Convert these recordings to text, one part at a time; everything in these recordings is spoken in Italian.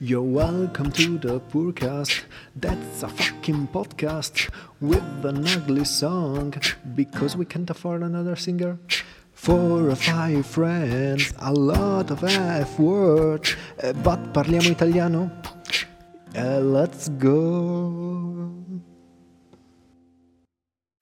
You're welcome to the Poorcast. That's a fucking podcast with an ugly song because we can't afford another singer. Four or five friends, a lot of F words, eh, but parliamo italiano? Eh, let's go.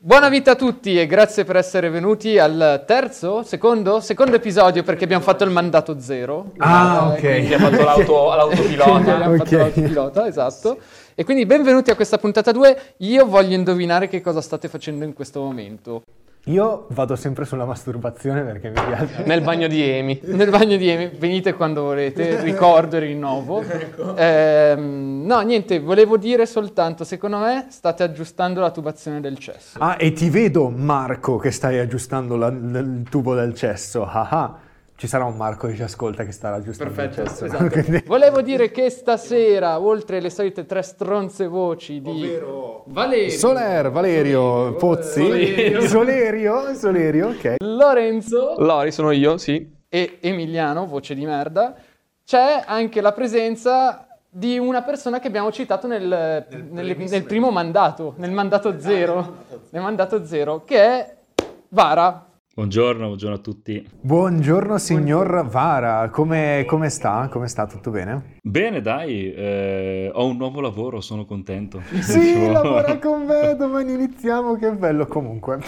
Buona vita a tutti e grazie per essere venuti al terzo, secondo, secondo episodio perché abbiamo fatto il mandato zero. Ah, Eh, ok. quindi Abbiamo fatto l'auto, l'autopilota. abbiamo Ok. fatto l'autopilota, esatto. E quindi benvenuti a questa puntata 2. Io voglio indovinare che cosa state facendo in questo momento. Io vado sempre sulla masturbazione perché mi piace. Nel bagno di Emi. Nel bagno di Emi, venite quando volete, ricordo e rinnovo. Ehm, no, niente, volevo dire soltanto, secondo me state aggiustando la tubazione del cesso. Ah, e ti vedo, Marco, che stai aggiustando la- il tubo del cesso. Ah, ah. Ci sarà un Marco che ci ascolta che sta aggiustando il cesso. esatto. Quindi- Volevo dire che stasera, oltre le solite tre stronze voci di Valerio, Soler, Valerio, Pozzi, Solerio. Solerio, Solerio, ok. Lorenzo Lori sono io, sì. e Emiliano, voce di merda, c'è anche la presenza di una persona che abbiamo citato nel, nelle- nel primo mandato, nel mandato zero, nel mandato zero, che è Vara. Buongiorno, buongiorno a tutti. Buongiorno signor Vara, come, come sta? Come sta? Tutto bene? Bene, dai, eh, ho un nuovo lavoro, sono contento. Sì, lavora con me, domani iniziamo, che bello comunque.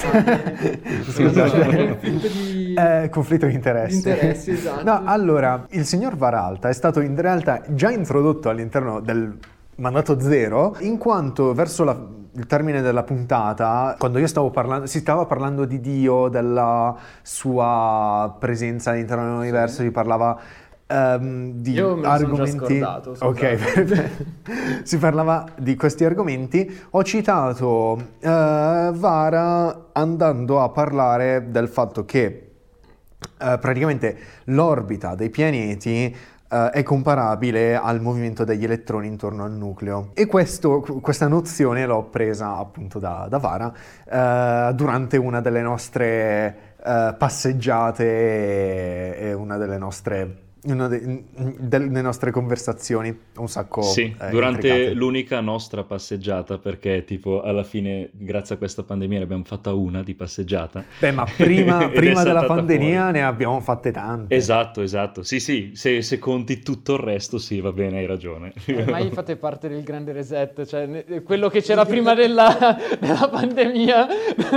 Scusate. di... Eh, conflitto di interessi. Interessi, esatto. No, allora, il signor Varalta è stato in realtà già introdotto all'interno del mandato zero, in quanto verso la- il termine della puntata, quando io stavo parlando, si stava parlando di Dio, della sua presenza all'interno dell'universo, si parlava ehm, di Io me lo sono già argomenti. scordato, ok, perfetto. si parlava di questi argomenti. Ho citato eh, Vara andando a parlare del fatto che eh, praticamente l'orbita dei pianeti eh, è comparabile al movimento degli elettroni intorno al nucleo. E questo- questa nozione l'ho presa appunto da, da Vara eh, durante una delle nostre eh, passeggiate e una delle nostre, una de- delle nostre conversazioni un sacco Sì, eh, durante intricate. l'unica nostra passeggiata, perché tipo alla fine, grazie a questa pandemia, ne abbiamo fatta una di passeggiata. Beh, ma prima, prima della pandemia fuori. ne abbiamo fatte tante. Esatto, esatto. Sì, sì, se, se conti tutto il resto, sì, va bene, hai ragione. Ormai fate parte del grande reset, cioè ne- quello che c'era prima della, della pandemia.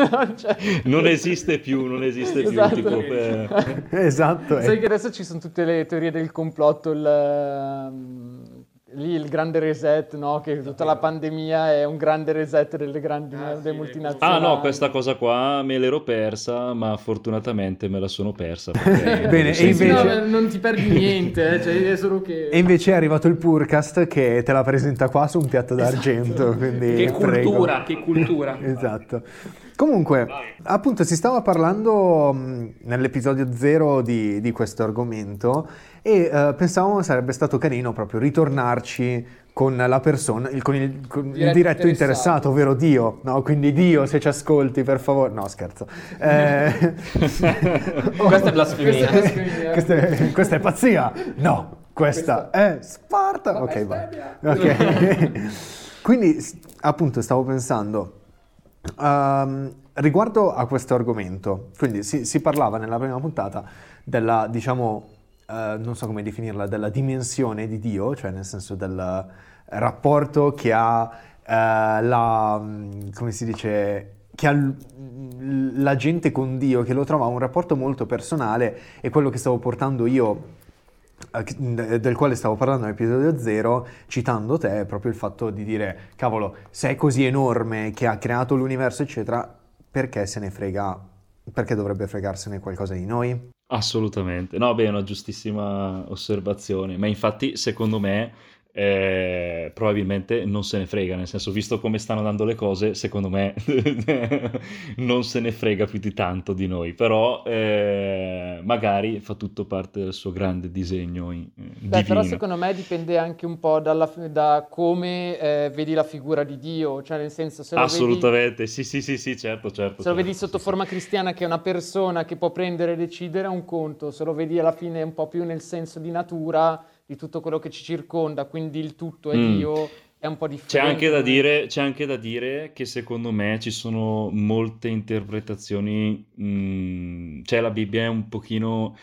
non c'è. Non esiste più, non esiste più. Esatto. tipo, eh, Esatto. Sai eh. che adesso ci sono tutte le teorie del complotto, il, ehm, lì il grande reset, no? Che tutta la pandemia è un grande reset delle grandi delle multinazionali. Ah no, questa cosa qua me l'ero persa, ma fortunatamente me la sono persa. Bene, e Sì, sì, no, invece- non ti perdi niente, eh, cioè è solo che... E invece è arrivato il Purcast che te la presenta qua su un piatto d'argento, quindi Che prego. cultura, che cultura. Esatto. Comunque, appunto, si stava parlando mh, nell'episodio zero di, di questo argomento e eh, pensavamo sarebbe stato carino proprio ritornarci con la persona, il, con il, con il Diretto interessato. interessato, ovvero Dio, no? Quindi Dio, se ci ascolti, per favore. No, scherzo. Eh, Questa è blasfemia. Questa è blasfemia. questa, è, questa è pazzia. No, questa, è Sparta. Ok, vai. Ok. Quindi, appunto, stavo pensando ehm, riguardo a questo argomento. Quindi si, si parlava nella prima puntata della, diciamo, eh, non so come definirla, della dimensione di Dio, cioè nel senso del rapporto che ha eh, la, mm, come si dice, che ha l- la gente con Dio, che lo trova un rapporto molto personale e quello che stavo portando io eh, del quale stavo parlando nell'episodio 0, citando te, è proprio il fatto di dire, cavolo, se è così enorme che ha creato l'universo, eccetera, perché se ne frega, perché dovrebbe fregarsene qualcosa di noi? Assolutamente. No, beh, è una giustissima osservazione, ma infatti secondo me eh, probabilmente non se ne frega, nel senso, visto come stanno andando le cose, secondo me non se ne frega più di tanto di noi, però eh, magari fa tutto parte del suo grande disegno in- eh, Beh, però secondo me dipende anche un po' dalla- da come eh, vedi la figura di Dio, cioè nel senso se lo vedi, Assolutamente, sì, sì, sì, sì, certo, certo. se lo vedi certo, sotto sì, forma sì. cristiana che è una persona che può prendere e decidere è un conto, se lo vedi alla fine un po' più nel senso di natura di tutto quello che ci circonda, quindi il tutto è Mm. Dio, è un po' C'è differente. anche, da dire, c'è anche da dire che secondo me ci sono molte interpretazioni, mm, cioè la Bibbia è un pochino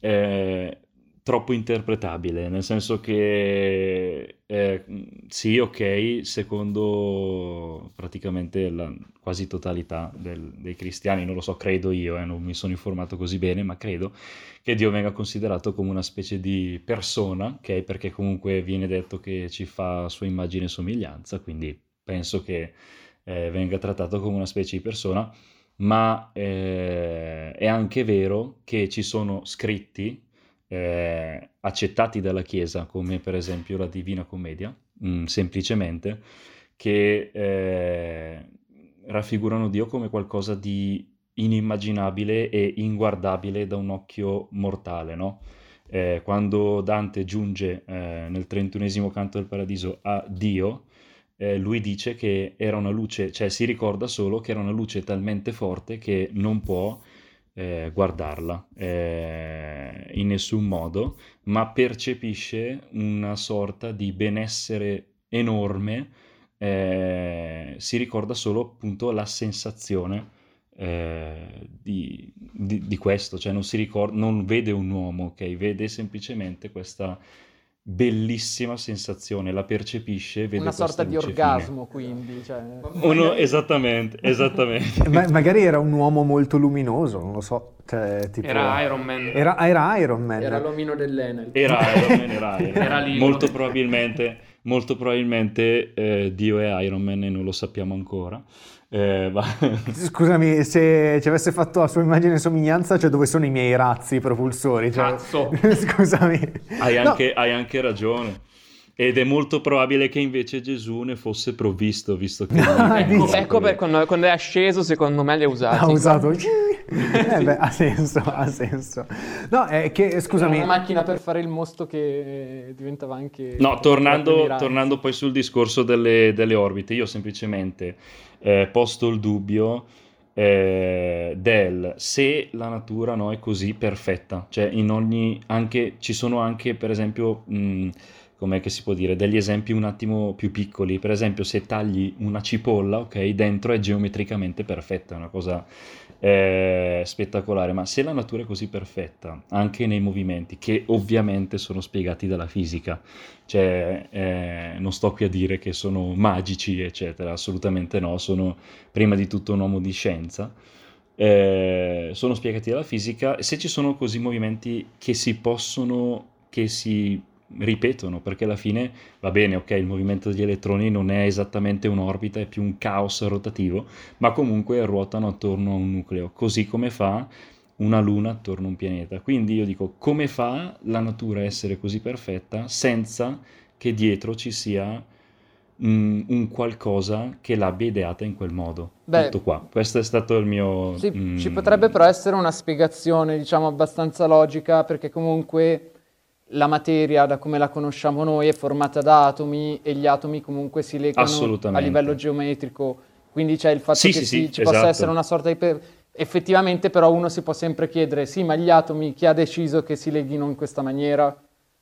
eh, troppo interpretabile, nel senso che eh, sì, ok, secondo praticamente la quasi totalità del- dei cristiani, non lo so, credo io, eh, non mi sono informato così bene, ma credo che Dio venga considerato come una specie di persona, ok? Perché comunque viene detto che ci fa sua immagine e somiglianza, quindi penso che eh, venga trattato come una specie di persona, ma eh, è anche vero che ci sono scritti eh, accettati dalla Chiesa, come per esempio la Divina Commedia, mm, semplicemente, che eh, raffigurano Dio come qualcosa di inimmaginabile e inguardabile da un occhio mortale, no? Eh, quando Dante giunge eh, nel trentunesimo canto del paradiso a Dio, eh, lui dice che era una luce, cioè si ricorda solo che era una luce talmente forte che non può eh, guardarla eh, in nessun modo, ma percepisce una sorta di benessere enorme, eh, si ricorda solo appunto la sensazione eh, di, di- di questo, cioè non ricorda, non vede un uomo, ok? Vede semplicemente questa bellissima sensazione, la percepisce, vede Una sorta di orgasmo, quindi. Cioè... fine. Uno, esattamente, esattamente. Ma- magari era un uomo molto luminoso, non lo so. Cioè, tipo... Era Iron Man. Era, era Iron Man. Era l'omino dell'Enel. Era Iron Man, era Iron Man. Era lì. Molto probabilmente, molto probabilmente eh, Dio è Iron Man e non lo sappiamo ancora. Eh, ma- Scusami, se ci avesse fatto a sua immagine e somiglianza, cioè dove sono i miei razzi propulsori? Cioè... Cazzo. Scusami. hai, No, anche, hai anche ragione. Ed è molto probabile che invece Gesù ne fosse provvisto, visto che... Ecco, ecco per- quando, quando è asceso, secondo me li ha usati. ha usato... Eh beh, ha senso, ha senso. No, è che, Era scusami... una macchina per fare il mosto che diventava anche... No, tornando, tornando poi sul discorso delle, delle orbite, io semplicemente eh, posto il dubbio eh, del se la natura no, è così perfetta, cioè in ogni, anche, ci sono anche per esempio, mh, com'è che si può dire, degli esempi un attimo più piccoli, per esempio se tagli una cipolla, ok, dentro è geometricamente perfetta, è una cosa eh, spettacolare, ma se la natura è così perfetta, anche nei movimenti, che ovviamente sono spiegati dalla fisica, cioè eh, non sto qui a dire che sono magici, eccetera, assolutamente no, sono prima di tutto un uomo di scienza, eh, sono spiegati dalla fisica, se ci sono così movimenti che si possono, che si ripetono, perché alla fine va bene, ok, il movimento degli elettroni non è esattamente un'orbita, è più un caos rotativo, ma comunque ruotano attorno a un nucleo, così come fa una luna attorno a un pianeta. Quindi io dico, come fa la natura a essere così perfetta senza che dietro ci sia mm, un qualcosa che l'abbia ideata in quel modo? Beh, Tutto qua. Questo è stato il mio... Sì, mm, ci potrebbe però essere una spiegazione, diciamo, abbastanza logica, perché comunque la materia, da come la conosciamo noi, è formata da atomi e gli atomi comunque si legano a livello geometrico. Quindi c'è il fatto Sì, che sì, si- sì, ci possa esatto. essere una sorta di... per- Effettivamente però uno si può sempre chiedere, sì, ma gli atomi chi ha deciso che si leghino in questa maniera?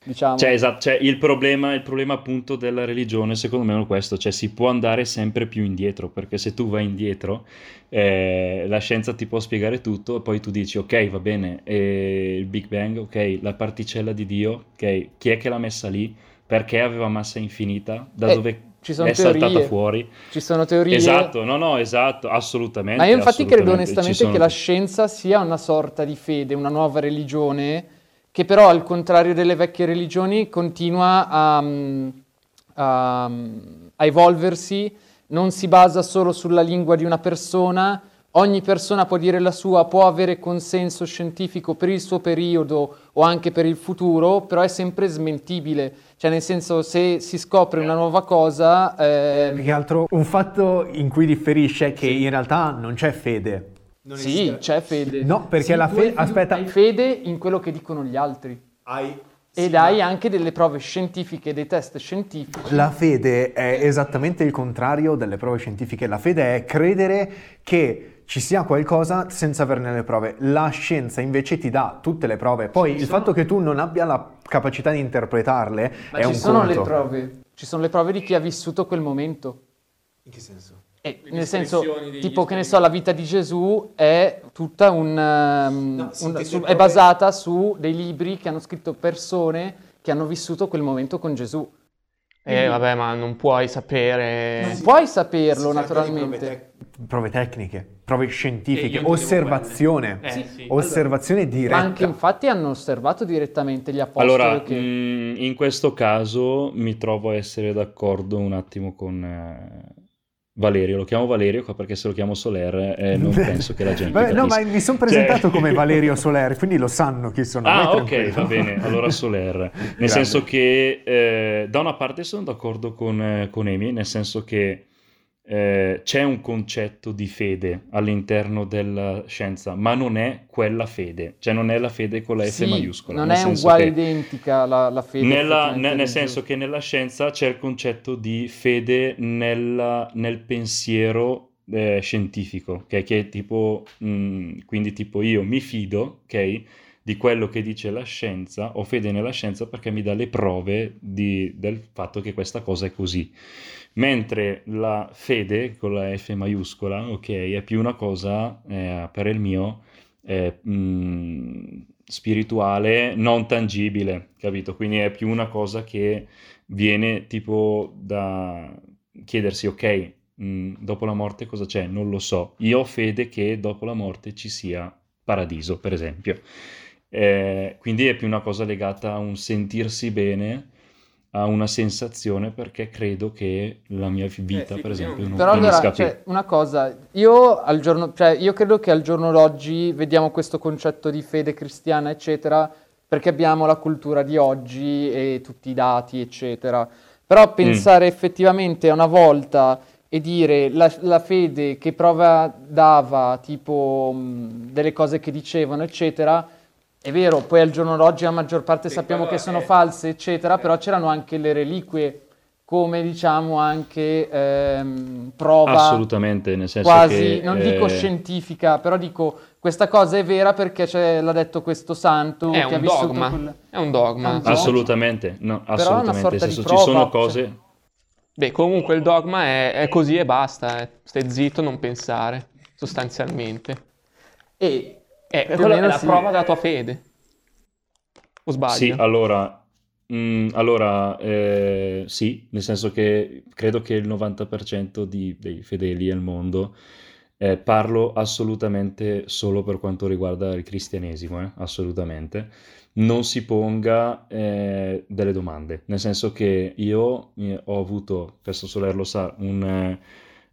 Diciamo. Cioè, esatto, cioè, il problema, il problema appunto della religione, secondo me, è questo, cioè si può andare sempre più indietro, perché se tu vai indietro, eh, la scienza ti può spiegare tutto, e poi tu dici, ok, va bene, eh, il Big Bang, ok, la particella di Dio, ok, chi è che l'ha messa lì? Perché aveva massa infinita? Da Eh, dove ci sono è saltata teorie. fuori? Ci sono teorie... Esatto, no, no, esatto, assolutamente. Ma io infatti credo onestamente sono- che la scienza sia una sorta di fede, una nuova religione, che però al contrario delle vecchie religioni continua a, mm, a- a evolversi, non si basa solo sulla lingua di una persona, ogni persona può dire la sua, può avere consenso scientifico per il suo periodo o anche per il futuro, però è sempre smentibile. Cioè nel senso se si scopre una nuova cosa... eh, Più che altro un fatto in cui differisce è che in realtà non c'è fede. Sì, c'è fede. No, perché Sì, la tu fe- hai- aspetta. Hai fede in quello che dicono gli altri. Ed hai anche delle prove scientifiche, dei test scientifici. La fede è esattamente il contrario delle prove scientifiche. La fede è credere che ci sia qualcosa senza averne le prove. La scienza invece ti dà tutte le prove. Poi il fatto che tu non abbia la capacità di interpretarle Ma è ci un sono conto. le prove. Ci sono le prove di chi ha vissuto quel momento. In che senso? E Quindi nel senso, tipo che ne so, la vita di Gesù è tutta un, um, No, un- su- è basata su dei libri che hanno scritto persone che hanno vissuto quel momento con Gesù. Eh, vabbè, ma non puoi sapere. Non puoi saperlo, di prove naturalmente. tec- Prove tecniche, prove Eh, scientifiche, osservazione. Eh, sì. Osservazione Ma diretta. anche infatti hanno osservato direttamente gli apostoli Allora, che... mh, in questo caso mi trovo a essere d'accordo un attimo con eh, Valerio. Lo chiamo Valerio qua perché se lo chiamo Soler eh, non penso che la gente Vabbè, no, ma mi sono presentato Cioè- come Valerio Soler, quindi lo sanno chi sono. Ah, vai ok, tranquillo. va bene. Allora Soler. Nel Grande. senso che eh, da una parte sono d'accordo con, eh, con Amy, nel senso che eh, c'è un concetto di fede all'interno della scienza, ma non è quella fede, cioè non è la fede con la F Sì, maiuscola. non nel è uguale identica la, la fede. nella- nel di senso che nella scienza c'è il concetto di fede nella- nel pensiero eh, scientifico, ok? Che è tipo, mh, quindi tipo io mi fido, ok? Di quello che dice la scienza, ho fede nella scienza perché mi dà le prove di- del fatto che questa cosa è così. Mentre la fede con la F maiuscola, ok, è più una cosa, eh, per il mio, eh, mh, spirituale, non tangibile, capito? Quindi è più una cosa che viene tipo da chiedersi, ok, mh, dopo la morte cosa c'è? Non lo so. Io ho fede che dopo la morte ci sia paradiso, per esempio. Eh, quindi è più una cosa legata a un sentirsi bene, a una sensazione, perché credo che la mia vita, sì, per esempio, non Però allora, più. cioè, una cosa, io, al giorno, cioè, io credo che al giorno d'oggi vediamo questo concetto di fede cristiana, eccetera, perché abbiamo la cultura di oggi e tutti i dati, eccetera. Mm. Però pensare effettivamente a una volta e dire la, la fede che prova dava, tipo mh, delle cose che dicevano, eccetera, è vero, poi al giorno d'oggi la maggior parte Sì, sappiamo che sono è- false, eccetera, però c'erano anche le reliquie come diciamo anche ehm, prova Assolutamente, nel senso quasi, che... non dico eh, scientifica, però dico questa cosa è vera perché l'ha detto questo santo È che ha vissuto dogma. quel... È un dogma. È un dogma. Assolutamente, no, Però è una assolutamente. sorta Nel di senso, ci sono prova, cose... cioè. Beh, comunque il dogma è, è così e basta. eh. Stai zitto, non pensare, sostanzialmente. E Eh, quella è la sì. prova della tua fede. O sbaglio? Sì, allora, mm, allora eh, sì, nel senso che credo che il 90% di- dei fedeli al mondo, eh, parlo assolutamente solo per quanto riguarda il cristianesimo, eh, assolutamente, non si ponga eh, delle domande, nel senso che io eh, ho avuto, questo Soler lo sa, un...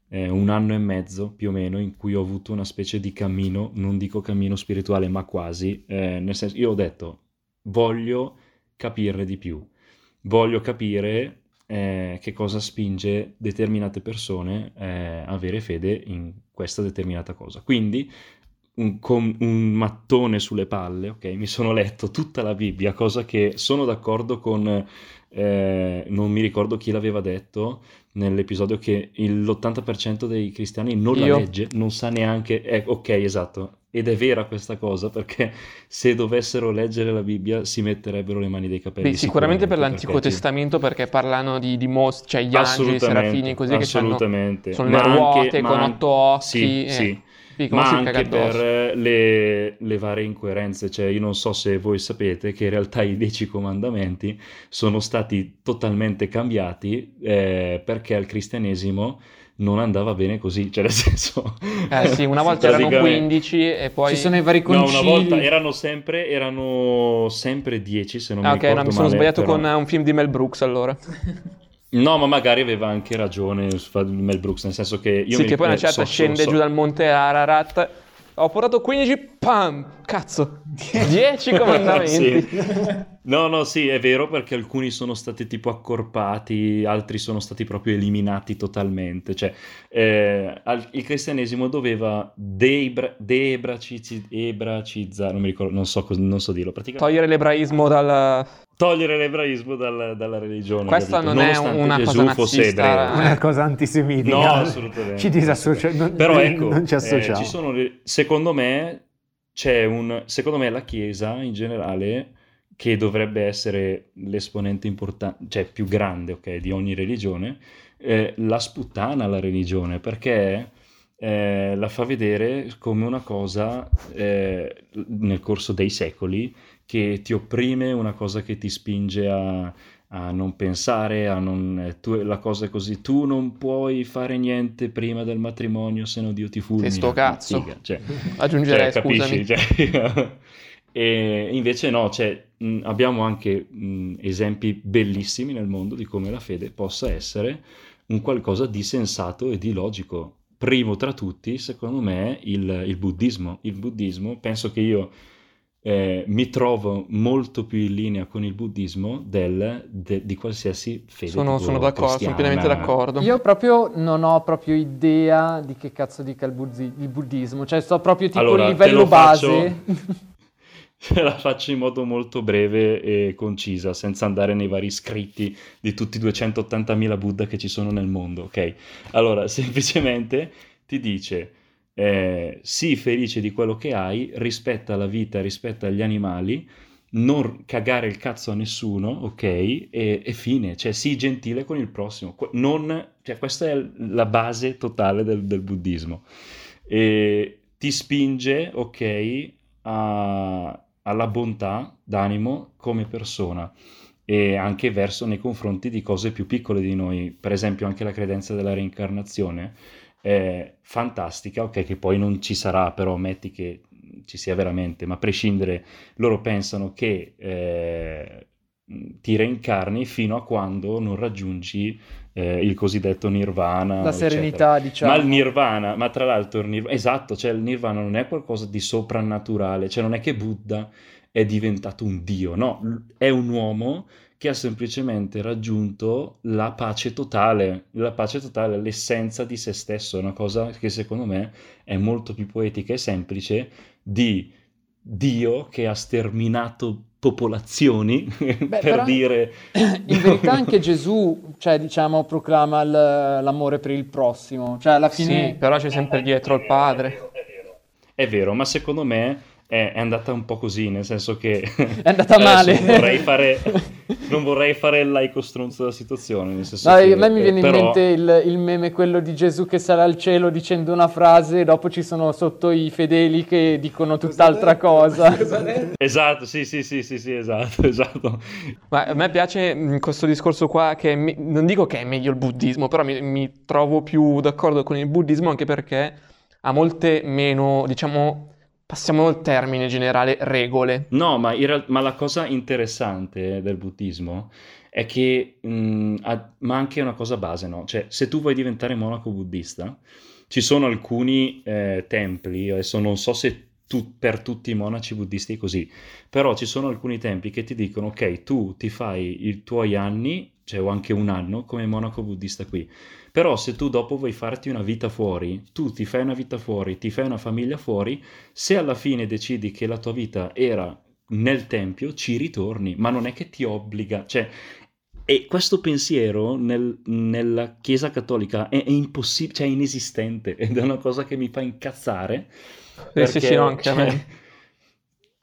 eh, un anno e mezzo più o meno in cui ho avuto una specie di cammino, non dico cammino spirituale, ma quasi, eh, nel senso, io ho detto, voglio capirne di più, voglio capire eh, che cosa spinge determinate persone eh, a avere fede in questa determinata cosa. Quindi, un- con un mattone sulle palle, ok, mi sono letto tutta la Bibbia, cosa che sono d'accordo con, eh, non mi ricordo chi l'aveva detto nell'episodio, che il- l'80% dei cristiani non Io. la legge, non sa neanche, eh, ok, esatto, ed è vera questa cosa, perché se dovessero leggere la Bibbia si metterebbero le mani dei capelli. Beh, sicuramente per sicuramente, l'Antico perché Testamento perché parlano di, di mostri, cioè gli angeli, i serafini, così che hanno sono Ma le anche- ruote ma con anche- otto occhi. Sì, eh. sì. Come Ma anche per le, le varie incoerenze, cioè io non so se voi sapete che in realtà i dieci comandamenti sono stati totalmente cambiati eh, perché al cristianesimo non andava bene così, cioè nel senso... Eh sì, una volta erano praticamente- 15 e poi... ci sono i vari No, concili. una volta erano sempre, erano sempre 10 se non Ah, mi ok, no, ricordo mi sono male, sbagliato però- con eh, un film di Mel Brooks allora. No, ma magari aveva anche ragione Mel Brooks, nel senso che io sì, mi che poi una certa so- scende so- giù dal monte Ararat. Ho portato 15, pam! Cazzo! Dieci comandamenti. Sì. No, no, sì, è vero perché alcuni sono stati tipo accorpati, altri sono stati proprio eliminati totalmente. Cioè, eh, al- il cristianesimo doveva deebra- deebracizi- ebracizzare, non mi ricordo, non so, cos- non so dirlo, praticamente Togliere l'ebraismo dal... togliere l'ebraismo dal- dalla religione. Questa non è una Gesù cosa fosse nazista, ebreo. Una cosa antisemitica. No, assolutamente. Ci disassocia, non, Però ecco, non ci eh, associamo. ci sono secondo me c'è un secondo me la Chiesa in generale che dovrebbe essere l'esponente importante, cioè più grande, ok, di ogni religione, eh, la sputtana la religione perché eh, la fa vedere come una cosa eh, nel corso dei secoli che ti opprime, una cosa che ti spinge a, a non pensare, a non, eh, tu, la cosa è così, tu non puoi fare niente prima del matrimonio se no Dio ti fulmina. sto cazzo. Figa, cioè, Aggiungerei, cioè, capisci? Cioè, e invece no, cioè, mh, abbiamo anche mh, esempi bellissimi nel mondo di come la fede possa essere un qualcosa di sensato e di logico. Primo tra tutti, secondo me, il, il buddismo. Il buddismo, penso che io eh, mi trovo molto più in linea con il buddismo del- de- di qualsiasi fede. Sono, sono d'accordo, sono pienamente d'accordo. Io proprio non ho proprio idea di che cazzo dica il, buddi- il buddismo, cioè sto proprio tipo Allora, a te livello lo faccio- base. La faccio in modo molto breve e concisa, senza andare nei vari scritti di tutti i 280.000 Buddha che ci sono nel mondo, ok? Allora, semplicemente ti dice, eh, sii felice di quello che hai, rispetta la vita, rispetta gli animali, non cagare il cazzo a nessuno, ok? E, e fine, cioè sii gentile con il prossimo. Non- cioè, questa è la base totale del, del buddismo. E ti spinge, ok, a- alla bontà d'animo come persona e anche verso nei confronti di cose più piccole di noi, per esempio anche la credenza della reincarnazione è fantastica, ok, che poi non ci sarà, però metti che ci sia veramente, ma a prescindere loro pensano che eh, ti reincarni fino a quando non raggiungi eh, il cosiddetto nirvana. La eccetera. serenità, diciamo. Ma il nirvana, ma tra l'altro, il nirvana, esatto, cioè il nirvana non è qualcosa di soprannaturale, cioè non è che Buddha è diventato un dio, no, l- è un uomo che ha semplicemente raggiunto la pace totale, la pace totale, l'essenza di se stesso, è una cosa che secondo me è molto più poetica e semplice di Dio che ha sterminato popolazioni per però- dire In verità anche Gesù, cioè diciamo, proclama l- l'amore per il prossimo, cioè alla fine... Sì, però c'è sempre dietro il padre. È vero, ma secondo me è, è andata un po' così, nel senso che... È andata male. Non vorrei fare, non vorrei fare il laico stronzo della situazione, nel senso No, che, a me mi eh, viene però- in mente il, il meme quello di Gesù che sale al cielo dicendo una frase e dopo ci sono sotto i fedeli che dicono tutt'altra cosa. Esatto, sì, sì, sì, sì, sì, esatto, esatto. Ma a me piace mh, questo discorso qua che me- non dico che è meglio il buddismo, però mi, mi trovo più d'accordo con il buddismo anche perché ha molte meno, diciamo, passiamo il termine generale, regole. No, ma, real- ma la cosa interessante del buddismo è che, mh, ha- ma anche una cosa base, no? Cioè, se tu vuoi diventare monaco buddista, ci sono alcuni eh, templi, adesso non so se tu- per tutti i monaci buddisti è così, però ci sono alcuni templi che ti dicono, ok, tu ti fai i tuoi anni, cioè o anche un anno, come monaco buddista qui. Però se tu dopo vuoi farti una vita fuori, tu ti fai una vita fuori, ti fai una famiglia fuori, se alla fine decidi che la tua vita era nel tempio, ci ritorni, ma non è che ti obbliga, cioè, e questo pensiero nel- nella Chiesa Cattolica è, è impossibile, cioè è inesistente, ed è una cosa che mi fa incazzare. Sì, sì, sì, no, anche a cioè, me.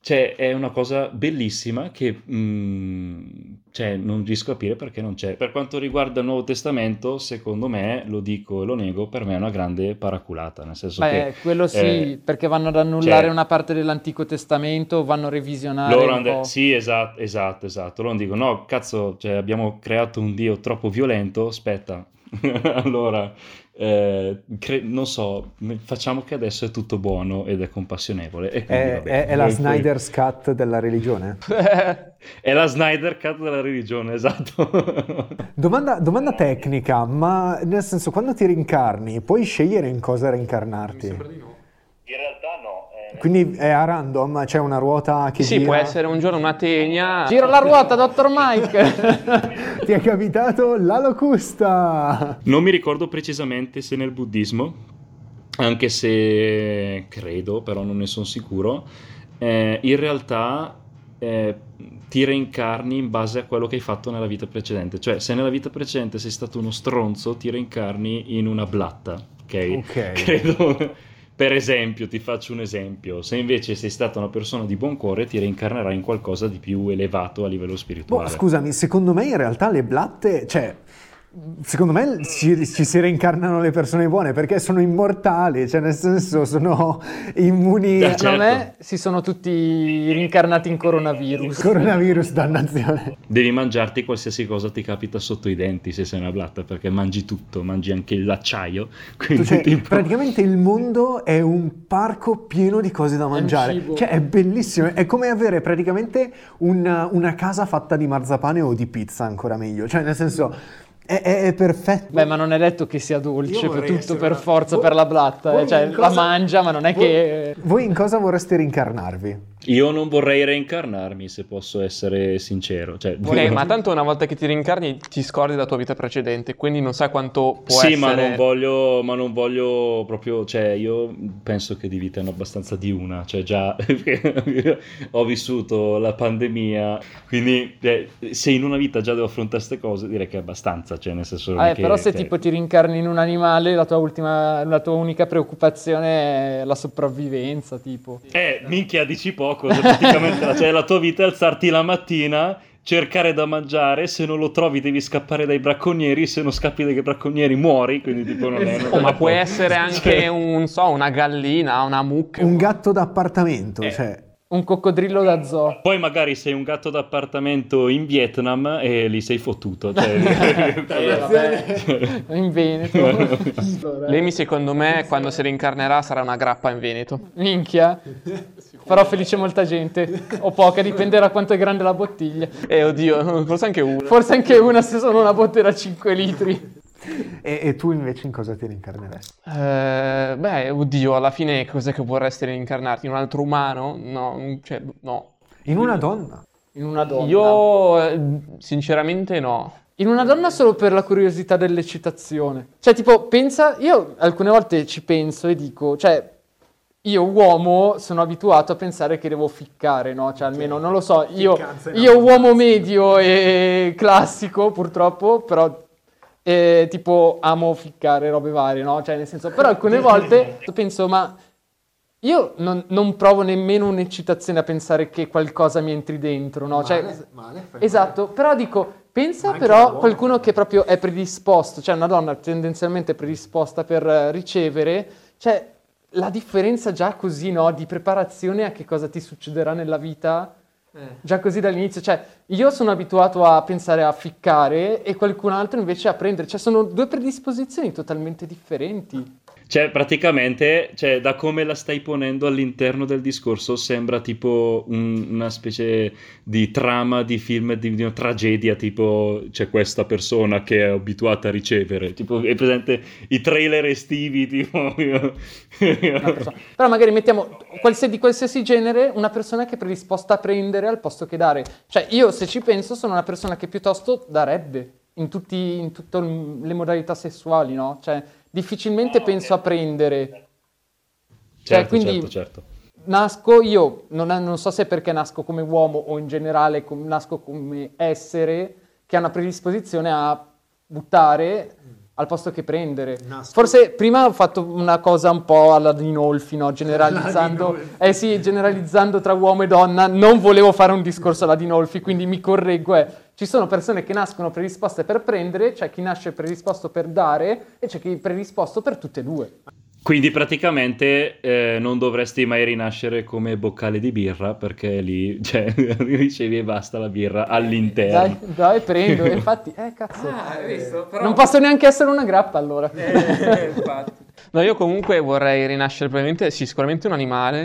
Cioè, è una cosa bellissima che mm, cioè, non riesco a capire perché non c'è. Per quanto riguarda il Nuovo Testamento, secondo me, lo dico e lo nego, per me è una grande paraculata, nel senso Beh, che quello sì, eh, perché vanno ad annullare cioè- una parte dell'Antico Testamento, vanno a revisionare loro po'. sì, esatto, esatto, esatto. Loro dicono, no, cazzo, cioè, abbiamo creato un dio troppo violento, aspetta. allora, eh, cre- non so, facciamo che adesso è tutto buono ed è compassionevole. E quindi, È, vabbè, è- è la Snyder's Cut della religione? È la Snyder Cut della religione, esatto. Domanda, domanda tecnica, ma nel senso, quando ti rincarni, puoi scegliere in cosa reincarnarti? In realtà Quindi è a random, c'è una ruota che Sì, gira. può essere un giorno una tegna. Gira la ruota, dottor Mike! Ti è capitato la locusta! Non mi ricordo precisamente se nel buddismo, anche se credo, però non ne sono sicuro, eh, in realtà eh, ti reincarni in base a quello che hai fatto nella vita precedente. Cioè, se nella vita precedente sei stato uno stronzo, ti reincarni in una blatta, ok? Ok. Credo. Per esempio, ti faccio un esempio, se invece sei stata una persona di buon cuore, ti reincarnerai in qualcosa di più elevato a livello Boh, spirituale. scusami, secondo me in realtà le blatte, cioè, secondo me ci, ci si reincarnano le persone buone perché sono immortali, cioè nel senso sono immuni Eh, Secondo Certo. me si sono tutti rincarnati in coronavirus. coronavirus, dannazione. Devi mangiarti qualsiasi cosa ti capita sotto i denti se sei una blatta, perché mangi tutto, mangi anche l'acciaio. Quindi Cioè, tipo- praticamente il mondo è un parco pieno di cose da mangiare. cibo. Cioè, è bellissimo. È come avere praticamente una, una casa fatta di marzapane o di pizza, ancora meglio. Cioè, nel senso, è, è- è perfetto. Beh, ma non è detto che sia dolce tutto per una- forza Voi- per la blatta. Cioè, in la cosa- mangia, ma non è voi- che. Voi in cosa vorreste rincarnarvi? Io non vorrei reincarnarmi, se posso essere sincero. Cioè, Ok, ma tanto una volta che ti rincarni ti scordi la tua vita precedente, quindi non sai quanto può sì, essere... ma non voglio, ma non voglio proprio, cioè io penso che di vita ne ho abbastanza di una, cioè già ho vissuto la pandemia, quindi eh, se in una vita già devo affrontare queste cose direi che è abbastanza, cioè nel senso Ah, eh, che- però se cioè- tipo ti rincarni in un animale, la tua, ultima, la tua unica preoccupazione è la sopravvivenza, tipo. Eh, minchia, dici poco, se praticamente la, cioè, la tua vita è alzarti la mattina, cercare da mangiare, se non lo trovi devi scappare dai bracconieri, se non scappi dai bracconieri muori, quindi tipo non è... Oh, ma può essere anche Cioè, un, so, una gallina, una mucca. Un gatto d'appartamento, Eh. cioè... Un coccodrillo da zoo. Poi magari sei un gatto d'appartamento in Vietnam e lì sei fottuto. Cioè... Eh, vabbè, in Veneto. Lemi, secondo me, quando si rincarnerà sarà una grappa in Veneto. Minchia. Farò felice molta gente. O poca, dipende da quanto è grande la bottiglia. E oddio, forse anche uno. Forse anche una se sono una botte da 5 litri. E, e tu invece in cosa ti rincarneresti? Eh, beh, oddio, alla fine cos'è che vorresti reincarnarti? In un altro umano? No, cioè, no. In una donna? In una donna. Io, eh, sinceramente, no. In una donna solo per la curiosità dell'eccitazione. Cioè, tipo, pensa, io alcune volte ci penso e dico, cioè, io uomo sono abituato a pensare che devo ficcare, no? Cioè, almeno, non lo so, io, io uomo medio e classico, purtroppo, però, eh, tipo, amo ficcare robe varie, no? Cioè, nel senso, però alcune volte penso, ma io non, non provo nemmeno un'eccitazione a pensare che qualcosa mi entri dentro, no? Cioè, Esatto, però dico, pensa però qualcuno che proprio è predisposto, cioè una donna tendenzialmente predisposta per ricevere, cioè la differenza già così, no, di preparazione a che cosa ti succederà nella vita, già così dall'inizio, cioè io sono abituato a pensare a ficcare e qualcun altro invece a prendere, cioè sono due predisposizioni totalmente differenti. Cioè, praticamente, cioè, da come la stai ponendo all'interno del discorso, sembra tipo un- una specie di trama di film, di, di una tragedia, tipo c'è questa persona che è abituata a ricevere, tipo è presente i trailer estivi, tipo... Però magari mettiamo qualsiasi, di qualsiasi genere una persona che è predisposta a prendere al posto che dare. Cioè io se ci penso sono una persona che piuttosto darebbe in, in tutte le modalità sessuali, no? Cioè difficilmente penso a prendere. Cioè, certo, quindi- certo, certo. Nasco io, non, non so se è perché nasco come uomo o in generale com- nasco come essere che ha una predisposizione a buttare al posto che prendere. Nasco- Forse prima ho fatto una cosa un po' alla Dinolfi, no? Generalizzando, eh sì, generalizzando tra uomo e donna. Non volevo fare un discorso alla Dinolfi, quindi mi correggo. eh. Ci sono persone che nascono predisposte per prendere, c'è chi nasce predisposto per dare e c'è chi è predisposto per tutte e due. Quindi praticamente eh, non dovresti mai rinascere come boccale di birra perché lì cioè, ricevi e basta la birra all'interno. Dai, dai, prendo. Infatti, eh, cazzo. Ah, hai visto? Però... Non posso neanche essere una grappa allora. No, io comunque vorrei rinascere probabilmente, sì, sicuramente un animale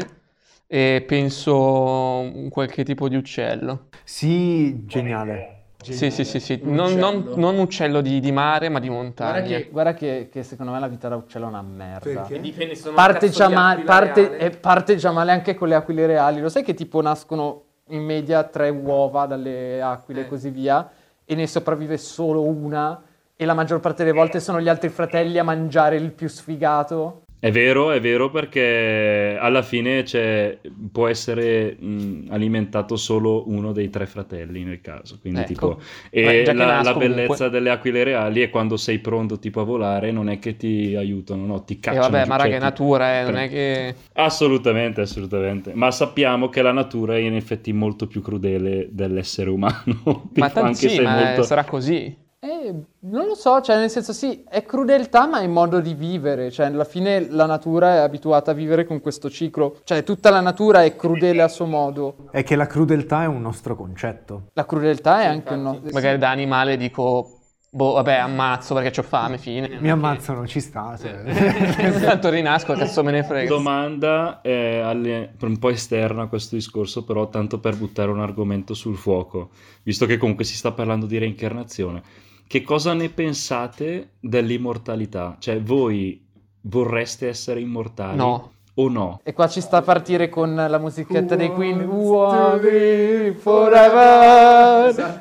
e penso un qualche tipo di uccello. Sì, geniale. Sì, sì, sì, sì. Non, non- non uccello di, di mare, ma di Guarda, montagna. che, guarda che, che secondo me la vita da uccello è una merda. Perché? dipende se Parte già, male, parte, parte già male anche con le aquile reali. Lo sai che tipo nascono in media tre uova dalle aquile e così via, e ne sopravvive solo una, e la maggior parte delle volte sono gli altri fratelli a mangiare il più sfigato. È vero, è vero perché alla fine c'è- può essere mh, alimentato solo uno dei tre fratelli nel caso, quindi Ecco. tipo Beh, e che la, la bellezza comunque. delle aquile reali è quando sei pronto tipo a volare, non è che ti aiutano, no, ti E cacciano. vabbè, giù, ma raga, cioè è natura, eh, non è che... Assolutamente, assolutamente. Ma sappiamo che la natura è in effetti molto più crudele dell'essere umano. Ma Tipo, anche tanti sì, molto... sarà così. Eh, non lo so, cioè nel senso sì, è crudeltà ma è modo di vivere, cioè alla fine la natura è abituata a vivere con questo ciclo, cioè tutta la natura è crudele a suo modo, È che la crudeltà è un nostro concetto. la crudeltà è anche un no- Magari da animale dico, boh, vabbè, ammazzo perché ho fame, fine. Mi ammazzano, ci sta. se- Tanto rinasco, cazzo me ne frega. Domanda eh, alle- un po' esterna a questo discorso, però tanto per buttare un argomento sul fuoco, visto che comunque si sta parlando di reincarnazione. Che cosa ne pensate dell'immortalità? Cioè, voi vorreste essere immortali No. o no? E qua ci sta a partire con la musichetta dei Queen, Uomini forever.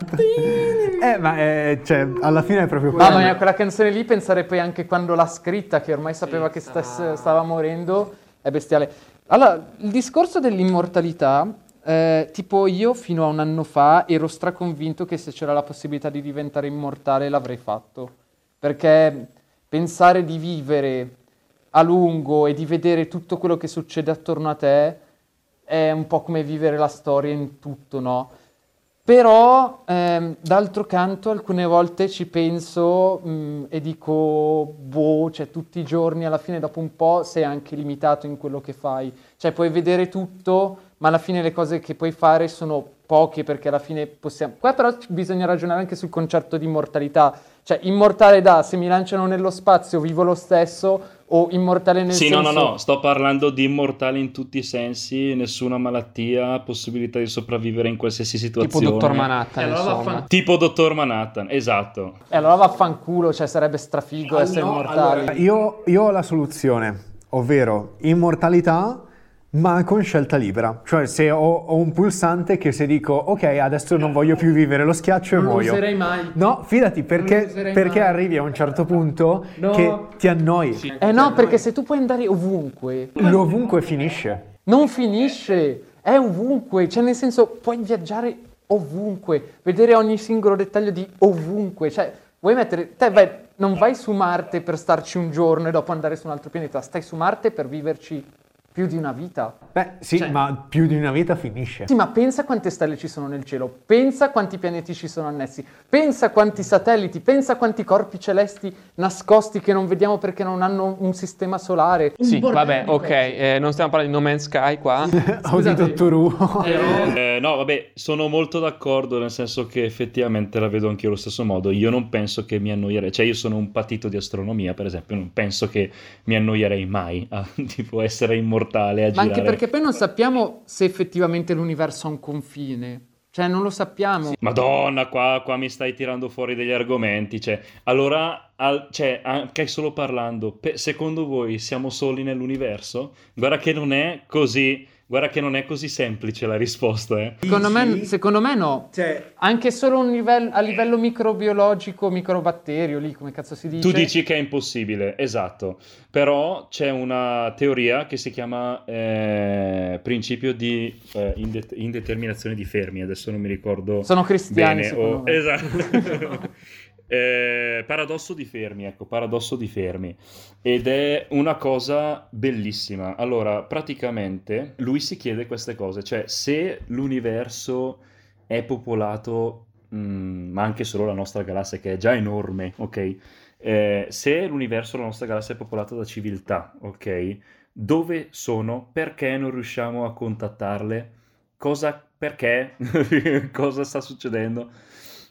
Eh, ma è- cioè, alla fine è proprio Mamma quello. mia, quella canzone lì, pensare poi anche quando l'ha scritta, che ormai sapeva che stesse- stava morendo, è bestiale. Allora, il discorso dell'immortalità, eh, tipo io fino a un anno fa ero straconvinto che se c'era la possibilità di diventare immortale l'avrei fatto. Perché pensare di vivere a lungo e di vedere tutto quello che succede attorno a te è un po' come vivere la storia in tutto, no? Però, ehm, d'altro canto, alcune volte ci penso mh, e dico, boh, cioè tutti i giorni, alla fine dopo un po' sei anche limitato in quello che fai. Cioè puoi vedere tutto, ma alla fine le cose che puoi fare sono poche perché alla fine possiamo... Qua però bisogna ragionare anche sul concetto di immortalità. Cioè, immortale da, se mi lanciano nello spazio vivo lo stesso, o immortale nel sì, senso... no, no, no, sto parlando di immortale in tutti i sensi, nessuna malattia, possibilità di sopravvivere in qualsiasi Tipo situazione. Dottor Manhattan, Eh, allora insomma. vaffan- Tipo Dottor Manhattan, esatto. E allora vaffanculo, cioè sarebbe strafigo essere immortali. Io, io ho la soluzione, ovvero immortalità, ma con scelta libera. Cioè, se ho, ho un pulsante che se dico, ok, adesso non voglio più vivere lo schiaccio e Non lo muoio. userei mai. No, fidati, Non perché, perché mai. arrivi a un certo punto No. che ti annoi. Eh no, perché se tu puoi andare ovunque, L'ovunque finisce. non finisce, è ovunque, cioè nel senso puoi viaggiare ovunque, vedere ogni singolo dettaglio di ovunque, cioè vuoi mettere, te vai, non vai su Marte per starci un giorno e dopo andare su un altro pianeta, stai su Marte per viverci più di una vita. Beh, sì, Cioè- ma più di una vita finisce. Sì, ma pensa quante stelle ci sono nel cielo, pensa quanti pianeti ci sono annessi, pensa quanti satelliti, pensa quanti corpi celesti nascosti che non vediamo perché non hanno un sistema solare. Un Sì, vabbè, ok, eh, non stiamo parlando di No Man's Sky qua. Audi Dottor Who. Eh, no, vabbè, sono molto d'accordo, nel senso che effettivamente la vedo anche io allo stesso modo. Io non penso che mi annoierei, cioè io sono un patito di astronomia, per esempio, non penso che mi annoierei mai a tipo essere immortale, a Ma girare. anche perché poi non sappiamo se effettivamente l'universo ha un confine. Cioè, non lo sappiamo. Madonna, qua, qua mi stai tirando fuori degli argomenti. Cioè, allora, al- cioè, anche solo parlando, pe- secondo voi siamo soli nell'universo? Guarda che non è così. Guarda che non è così semplice la risposta, eh. Secondo me, secondo me no. Cioè, Anche solo un livello- a livello microbiologico, microbatterio, lì come cazzo si dice. Tu dici che è impossibile, esatto, però c'è una teoria che si chiama eh, principio di eh, inde- indeterminazione di Fermi, adesso non mi ricordo Sono cristiani, bene, secondo o- me. esatto. Eh, paradosso di Fermi, ecco, paradosso di Fermi. Ed è una cosa bellissima. Allora, praticamente lui si chiede queste cose, cioè se l'universo è popolato, mm, ma anche solo la nostra galassia che è già enorme, ok? Eh, se l'universo, la nostra galassia è popolata da civiltà, ok? Dove sono? Perché non riusciamo a contattarle? Cosa, perché? Cosa sta succedendo?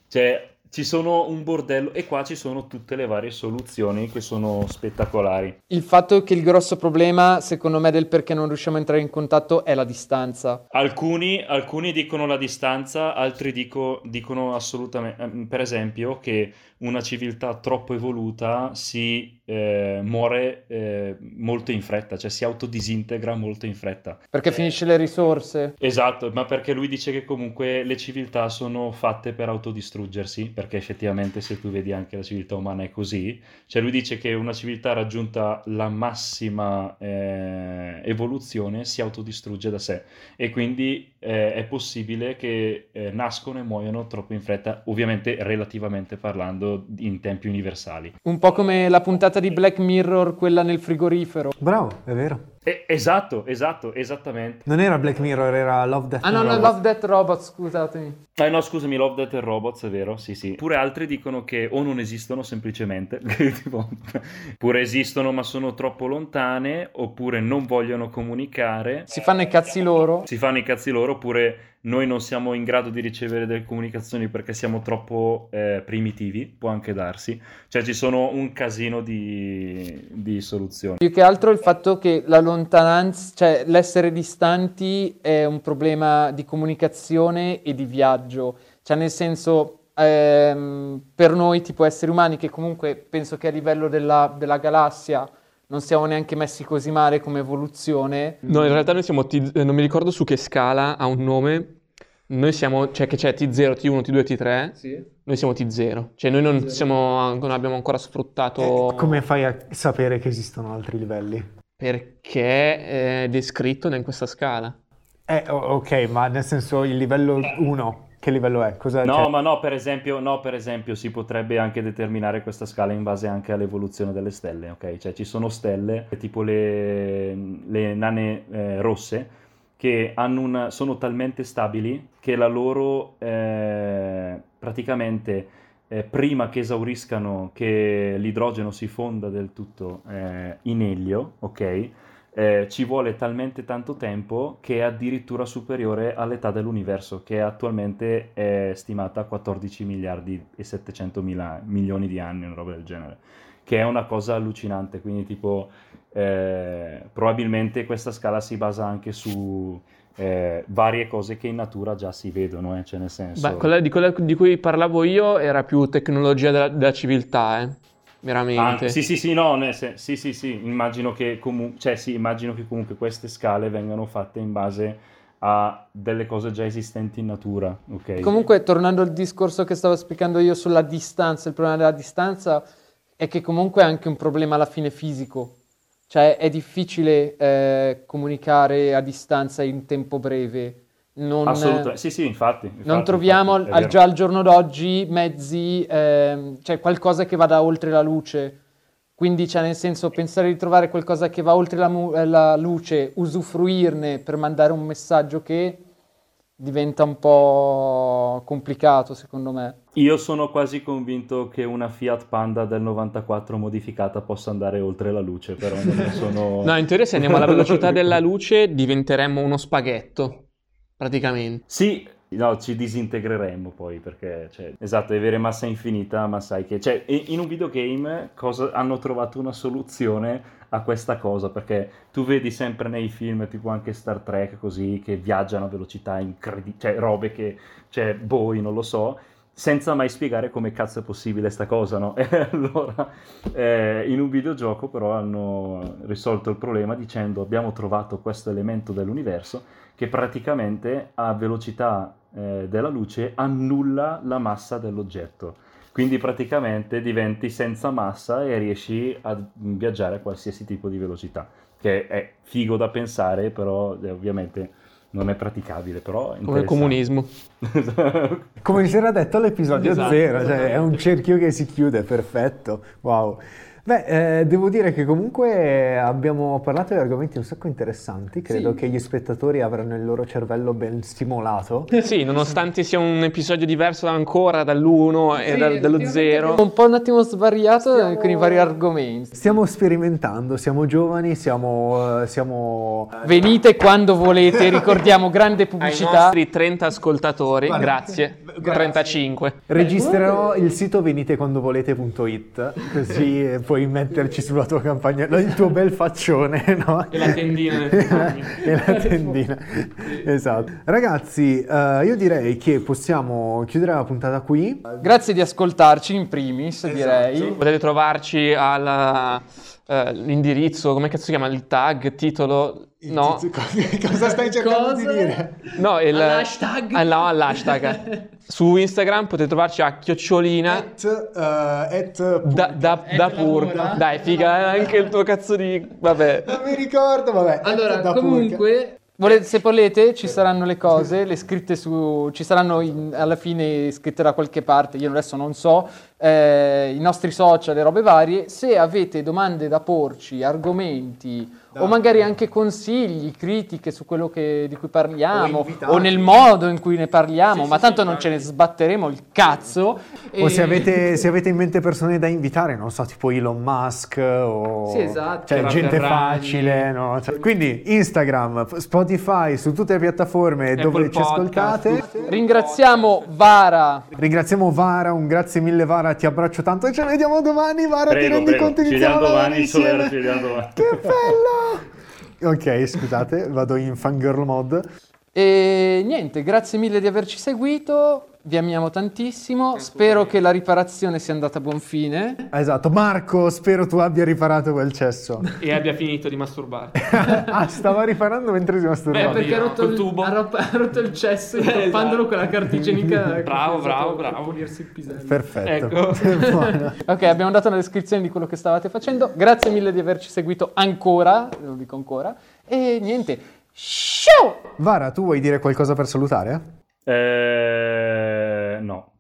Cioè, ci sono un bordello e qua ci sono tutte le varie soluzioni che sono spettacolari. Il fatto che il grosso problema, secondo me, del perché non riusciamo a entrare in contatto è la distanza. Alcuni, alcuni dicono la distanza, altri dico, dicono assolutamente, ehm, per esempio, che una civiltà troppo evoluta si eh, muore eh, molto in fretta, cioè si autodisintegra molto in fretta. Perché finisce le risorse. Esatto, ma perché lui dice che comunque le civiltà sono fatte per autodistruggersi, perché effettivamente se tu vedi anche la civiltà umana è così, cioè lui dice che una civiltà raggiunta la massima eh, evoluzione si autodistrugge da sé. E quindi eh, è possibile che eh, nascono e muoiono troppo in fretta, ovviamente relativamente parlando in tempi universali. Un po' come la puntata di Black Mirror, quella nel frigorifero. Bravo, è vero. Eh, esatto, esatto, esattamente. Non era Black Mirror, era Love, Death Ah no, no, Robots. Love Death Robot, scusatemi. Eh no, scusami, Love, Death Robots, è vero, sì, sì. Pure altri dicono che o non esistono semplicemente, tipo, oppure esistono ma sono troppo lontane, oppure non vogliono comunicare, Si fanno i cazzi loro. si fanno i cazzi loro, oppure noi non siamo in grado di ricevere delle comunicazioni perché siamo troppo eh, primitivi, può anche darsi. Cioè ci sono un casino di, di soluzioni. Più che altro il fatto che la lontananza, cioè l'essere distanti è un problema di comunicazione e di viaggio. Cioè nel senso, ehm, per noi tipo esseri umani, che comunque penso che a livello della, della galassia non siamo neanche messi così male come evoluzione, No, in realtà noi siamo T, eh, non mi ricordo su che scala ha un nome. Noi siamo, cioè che c'è T0, T1, T2, T3. Noi siamo T0. Cioè noi non, siamo, non abbiamo ancora sfruttato Eh, come fai a sapere che esistono altri livelli? perché è descritto in questa scala. Eh, ok, ma nel senso il livello 1, che livello è? Cosa No, cioè- ma no, per esempio, no, per esempio, si potrebbe anche determinare questa scala in base anche all'evoluzione delle stelle, ok? Cioè ci sono stelle, tipo le, le nane eh, rosse, che hanno un- sono talmente stabili che la loro, eh, praticamente, eh, prima che esauriscano, che l'idrogeno si fonda del tutto eh, in elio, ok? Eh, ci vuole talmente tanto tempo che è addirittura superiore all'età dell'universo, che attualmente è stimata a 14 miliardi e 700 mila milioni di anni, una roba del genere, che è una cosa allucinante. Quindi, tipo, eh, probabilmente questa scala si basa anche su eh, varie cose che in natura già si vedono, eh, cioè nel senso... Beh, quella di, quella di cui parlavo io era più tecnologia della, della civiltà, eh. Veramente. Ah, sì, sì, sì, no, nel sen- sì, sì, sì, immagino che, comu- cioè, sì, immagino che comunque queste scale vengano fatte in base a delle cose già esistenti in natura, ok? Comunque, tornando al discorso che stavo spiegando io sulla distanza, il problema della distanza è che comunque è anche un problema alla fine fisico. Cioè, è difficile eh, comunicare a distanza in tempo breve. Non, Assolutamente, sì, sì, infatti. non infatti, troviamo infatti, al- già al giorno d'oggi mezzi, ehm, cioè qualcosa che vada oltre la luce. Quindi, cioè, nel senso, pensare di trovare qualcosa che va oltre la, mu- eh, la luce, usufruirne per mandare un messaggio che diventa un po' complicato, secondo me. Io sono quasi convinto che una Fiat Panda del 94 modificata possa andare oltre la luce, però non sono... No, in teoria se andiamo alla velocità della luce diventeremmo uno spaghetto, praticamente. Sì, no, ci disintegreremmo poi perché, cioè, esatto, è avere massa infinita, ma sai che, cioè, in un videogame cosa, hanno trovato una soluzione a questa cosa perché tu vedi sempre nei film, tipo anche Star Trek, così, che viaggiano a velocità incredibili, cioè, robe che, cioè, boh, non lo so, senza mai spiegare come cazzo è possibile sta cosa, no? E allora, eh, in un videogioco però hanno risolto il problema dicendo abbiamo trovato questo elemento dell'universo che praticamente a velocità eh, della luce annulla la massa dell'oggetto. Quindi praticamente diventi senza massa e riesci a viaggiare a qualsiasi tipo di velocità, che è figo da pensare, però eh, ovviamente non è praticabile, però è Come il comunismo. Come si era detto all'episodio Esatto, 0, cioè è un cerchio che si chiude, perfetto. Wow. Beh, eh, devo dire che comunque abbiamo parlato di argomenti un sacco interessanti. Credo Sì. che gli spettatori avranno il loro cervello ben stimolato. Sì, nonostante sia un episodio diverso ancora dall'1 e dal- dallo 0. Un po' un attimo svariato eh, con i vari argomenti. Stiamo sperimentando, siamo giovani, siamo... eh, siamo... Venite quando volete, ricordiamo grande Ai pubblicità. nostri 30 ascoltatori, grazie. 35. Registrerò il sito venitequandovolete.it così eh, puoi metterci sulla tua campagna il tuo bel faccione, no? E la tendina e la tendina. Esatto. Ragazzi, eh, io direi che possiamo chiudere la puntata qui. Grazie di ascoltarci in primis, direi. Potete trovarci all'indirizzo, come cazzo si chiama? Il tag, titolo? No, Cosa stai cercando di Cosa? dire? no, il, All'hashtag? Ah, no, all'hashtag. Su Instagram potete trovarci a chiocciolina At, eh, at- da, da, da pur. Lamora. Dai, figa, anche il tuo cazzo di... Vabbè. Non mi ricordo, vabbè. Allora, da comunque, volete- se volete, ci saranno le cose, le scritte su, ci saranno in- alla fine scritte da qualche parte, io adesso non so, eh, i nostri social, le robe varie. Se avete domande da porci, argomenti o magari anche consigli, critiche su quello che- di cui O parliamo invitati. o, nel modo in cui ne parliamo, ma tanto non ce ne sbatteremo il cazzo. O e- se avete, se avete in mente persone da invitare, non so, tipo Elon Musk o Sì, esatto. cioè, gente Ferragni. facile, no? Cioè, quindi Instagram, Spotify, su tutte le piattaforme dove ci Podcast. ascoltate. Ringraziamo Vara. Ringraziamo Vara, un grazie mille Vara, ti abbraccio tanto e ci vediamo domani Vara, ti Prego, rendi prego. conto che Ci vediamo domani, ci vediamo domani. Che bello! Ok, scusate, vado in fangirl mode. E niente, grazie mille di averci seguito, vi amiamo tantissimo, spero che la riparazione sia andata a buon fine. Esatto, Marco, spero tu abbia riparato quel cesso. E abbia finito di masturbare. ah, stava riparando mentre si Beh, masturbava. perché ha rotto il- ha rotto, il cesso intappandolo con la carta igienica. Bravo, bravo, bravo. pulirsi il pisello. Perfetto. Ecco. Ok, abbiamo dato una descrizione di quello che stavate facendo. Grazie mille di averci seguito ancora, lo dico ancora. E niente. Ciao! Vara, tu vuoi dire qualcosa per salutare? Eh, no.